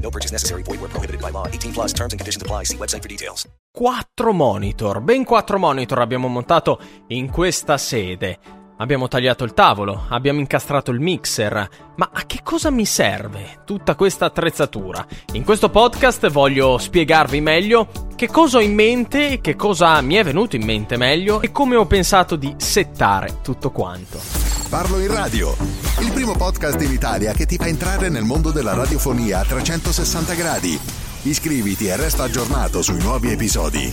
No purchase necessary. Void where prohibited by law. 18 plus terms and conditions apply. See website for details. Quattro monitor, ben quattro monitor abbiamo montato in questa sede. Abbiamo tagliato il tavolo, abbiamo incastrato il mixer, ma a che cosa mi serve tutta questa attrezzatura? In questo podcast voglio spiegarvi meglio che cosa ho in mente, che cosa mi è venuto in mente meglio e come ho pensato di settare tutto quanto. Parlo in radio, il primo podcast in Italia che ti fa entrare nel mondo della radiofonia a 360 gradi. Iscriviti e resta aggiornato sui nuovi episodi.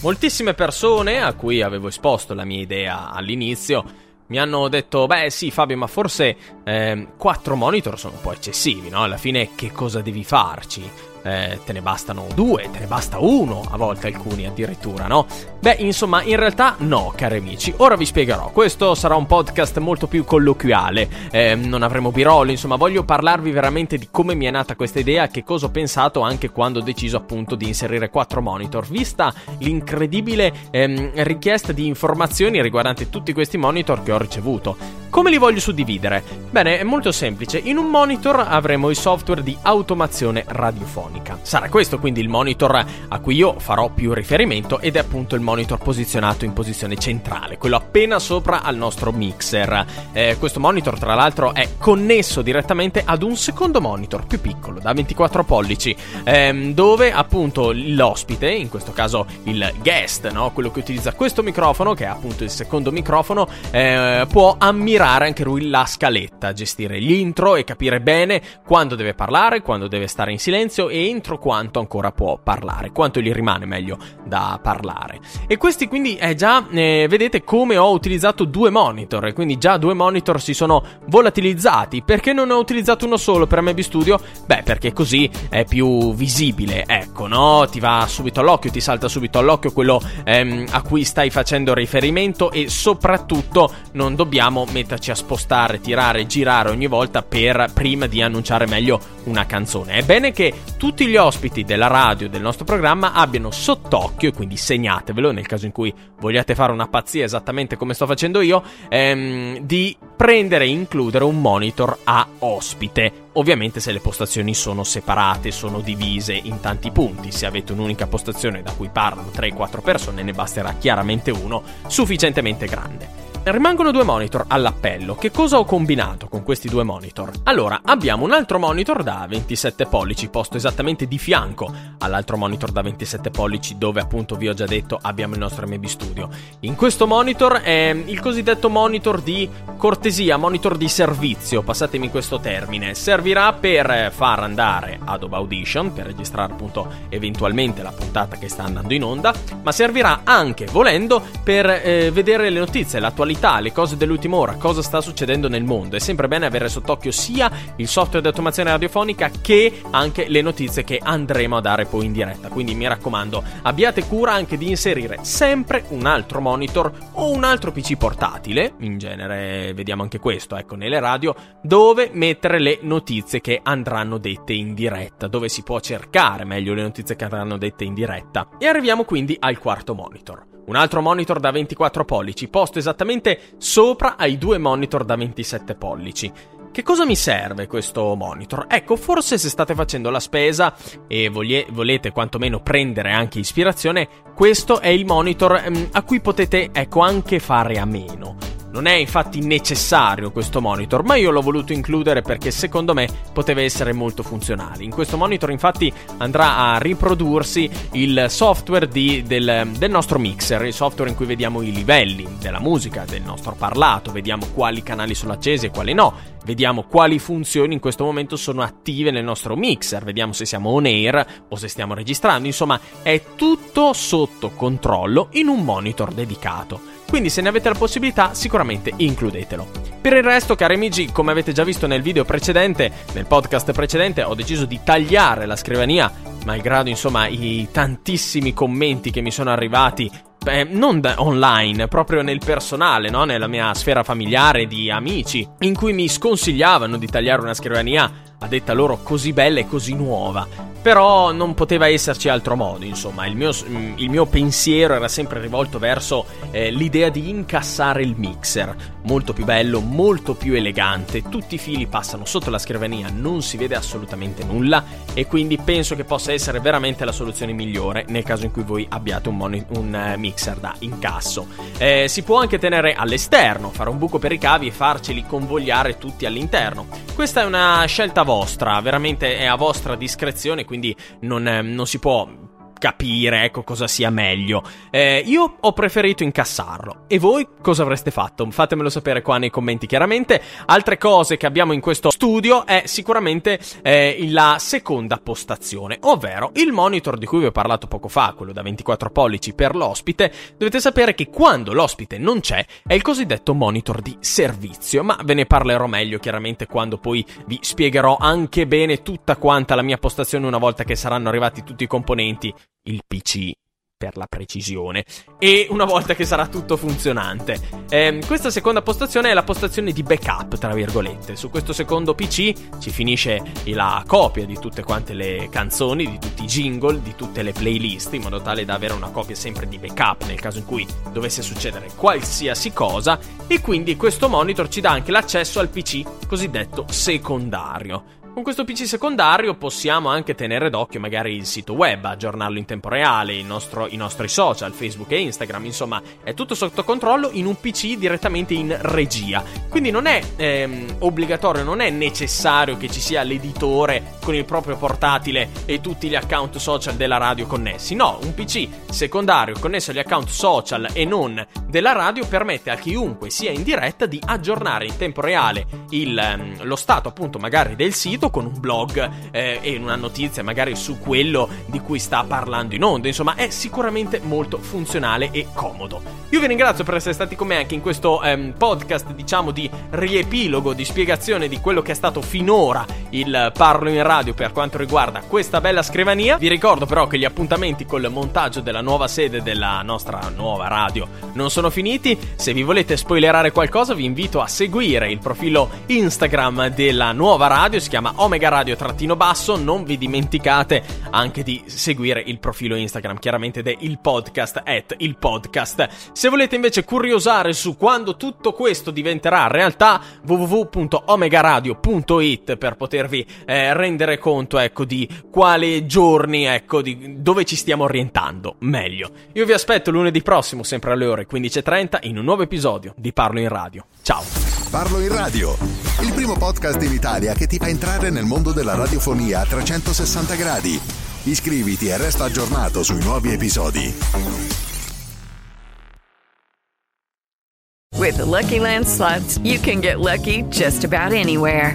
Moltissime persone a cui avevo esposto la mia idea all'inizio mi hanno detto, beh sì Fabio, ma forse eh, quattro monitor sono un po' eccessivi, no? Alla fine che cosa devi farci? Eh, te ne bastano due, te ne basta uno, a volte alcuni addirittura, no? Beh, insomma, in realtà no, cari amici. Ora vi spiegherò. Questo sarà un podcast molto più colloquiale. Eh, non avremo birolo, insomma, voglio parlarvi veramente di come mi è nata questa idea, che cosa ho pensato anche quando ho deciso appunto di inserire quattro monitor. Vista l'incredibile ehm, richiesta di informazioni riguardanti tutti questi monitor che ho ricevuto. Come li voglio suddividere? Bene, è molto semplice. In un monitor avremo il software di automazione radiofonica. Sarà questo quindi il monitor a cui io farò più riferimento ed è appunto il monitor posizionato in posizione centrale, quello appena sopra al nostro mixer. Eh, questo monitor tra l'altro è connesso direttamente ad un secondo monitor più piccolo, da 24 pollici, ehm, dove appunto l'ospite, in questo caso il guest, no? quello che utilizza questo microfono, che è appunto il secondo microfono, eh, può ammirare anche lui la scaletta, gestire gli intro e capire bene quando deve parlare, quando deve stare in silenzio e entro quanto ancora può parlare, quanto gli rimane meglio da parlare. E questi quindi è già, eh, vedete come ho utilizzato due monitor, e quindi già due monitor si sono volatilizzati. Perché non ho utilizzato uno solo per MB Studio? Beh, perché così è più visibile, ecco, no? Ti va subito all'occhio, ti salta subito all'occhio quello ehm, a cui stai facendo riferimento e soprattutto non dobbiamo metterci a spostare, tirare, girare ogni volta per prima di annunciare meglio una canzone. È bene che tutti gli ospiti della radio del nostro programma abbiano sott'occhio e quindi segnatevelo nel caso in cui vogliate fare una pazzia esattamente come sto facendo io, ehm, di prendere e includere un monitor a ospite. Ovviamente se le postazioni sono separate, sono divise in tanti punti, se avete un'unica postazione da cui parlano 3-4 persone ne basterà chiaramente uno sufficientemente grande. Rimangono due monitor all'appello. Che cosa ho combinato con questi due monitor? Allora, abbiamo un altro monitor da 27 pollici, posto esattamente di fianco all'altro monitor da 27 pollici, dove appunto vi ho già detto abbiamo il nostro MB Studio. In questo monitor è il cosiddetto monitor di cortesia, monitor di servizio, passatemi questo termine. Servirà per far andare Adobe Audition, per registrare appunto eventualmente la puntata che sta andando in onda, ma servirà anche, volendo, per eh, vedere le notizie, l'attualità le cose dell'ultima ora, cosa sta succedendo nel mondo. È sempre bene avere sott'occhio sia il software di automazione radiofonica che anche le notizie che andremo a dare poi in diretta. Quindi mi raccomando, abbiate cura anche di inserire sempre un altro monitor o un altro PC portatile, in genere vediamo anche questo, ecco, nelle radio, dove mettere le notizie che andranno dette in diretta, dove si può cercare meglio le notizie che andranno dette in diretta. E arriviamo quindi al quarto monitor. Un altro monitor da 24 pollici, posto esattamente sopra ai due monitor da 27 pollici. Che cosa mi serve questo monitor? Ecco, forse se state facendo la spesa e voglie- volete quantomeno prendere anche ispirazione, questo è il monitor ehm, a cui potete, ecco, anche fare a meno. Non è infatti necessario questo monitor, ma io l'ho voluto includere perché secondo me poteva essere molto funzionale. In questo monitor infatti andrà a riprodursi il software di, del, del nostro mixer, il software in cui vediamo i livelli della musica, del nostro parlato, vediamo quali canali sono accesi e quali no, vediamo quali funzioni in questo momento sono attive nel nostro mixer, vediamo se siamo on air o se stiamo registrando, insomma è tutto sotto controllo in un monitor dedicato. Quindi se ne avete la possibilità sicuramente includetelo. Per il resto, cari amici, come avete già visto nel video precedente, nel podcast precedente, ho deciso di tagliare la scrivania, malgrado insomma i tantissimi commenti che mi sono arrivati Beh, non da online, proprio nel personale, no? nella mia sfera familiare di amici, in cui mi sconsigliavano di tagliare una scrivania a detta loro così bella e così nuova. Però non poteva esserci altro modo, insomma, il mio, il mio pensiero era sempre rivolto verso eh, l'idea di incassare il mixer. Molto più bello, molto più elegante, tutti i fili passano sotto la scrivania, non si vede assolutamente nulla e quindi penso che possa essere veramente la soluzione migliore nel caso in cui voi abbiate un, moni- un uh, mixer da incasso. Eh, si può anche tenere all'esterno, fare un buco per i cavi e farceli convogliare tutti all'interno. Questa è una scelta vostra, veramente è a vostra discrezione, quindi non, eh, non si può capire ecco cosa sia meglio. Eh, io ho preferito incassarlo. E voi cosa avreste fatto? Fatemelo sapere qua nei commenti chiaramente. Altre cose che abbiamo in questo studio è sicuramente eh, la seconda postazione, ovvero il monitor di cui vi ho parlato poco fa, quello da 24 pollici per l'ospite. Dovete sapere che quando l'ospite non c'è è il cosiddetto monitor di servizio, ma ve ne parlerò meglio chiaramente quando poi vi spiegherò anche bene tutta quanta la mia postazione una volta che saranno arrivati tutti i componenti il PC per la precisione e una volta che sarà tutto funzionante. Eh, questa seconda postazione è la postazione di backup, tra virgolette. Su questo secondo PC ci finisce la copia di tutte quante le canzoni, di tutti i jingle, di tutte le playlist, in modo tale da avere una copia sempre di backup nel caso in cui dovesse succedere qualsiasi cosa e quindi questo monitor ci dà anche l'accesso al PC cosiddetto secondario. Con questo PC secondario possiamo anche tenere d'occhio magari il sito web, aggiornarlo in tempo reale, nostro, i nostri social, Facebook e Instagram, insomma è tutto sotto controllo in un PC direttamente in regia. Quindi non è ehm, obbligatorio, non è necessario che ci sia l'editore con il proprio portatile e tutti gli account social della radio connessi. No, un PC secondario connesso agli account social e non della radio permette a chiunque sia in diretta di aggiornare in tempo reale il, ehm, lo stato appunto magari del sito con un blog eh, e una notizia magari su quello di cui sta parlando in onda. Insomma, è sicuramente molto funzionale e comodo. Io vi ringrazio per essere stati con me anche in questo ehm, podcast, diciamo, di riepilogo, di spiegazione di quello che è stato finora il Parlo in Radio per quanto riguarda questa bella scrivania. Vi ricordo però che gli appuntamenti col montaggio della nuova sede della nostra nuova radio non sono finiti. Se vi volete spoilerare qualcosa, vi invito a seguire il profilo Instagram della nuova radio, si chiama Omega Radio-basso. Non vi dimenticate anche di seguire il profilo Instagram, chiaramente del il podcast at il podcast. Se volete invece curiosare su quando tutto questo diventerà realtà, www.omegaradio.it per potervi eh, rendere conto, ecco, di quali giorni, ecco, di dove ci stiamo orientando meglio. Io vi aspetto lunedì prossimo, sempre alle ore 15.30, in un nuovo episodio di Parlo in Radio. Ciao! Parlo in Radio, il primo podcast in Italia che ti fa entrare nel mondo della radiofonia a 360 gradi. Iscriviti e resta aggiornato sui nuovi episodi. With the Lucky Land slots, you can get lucky just about anywhere.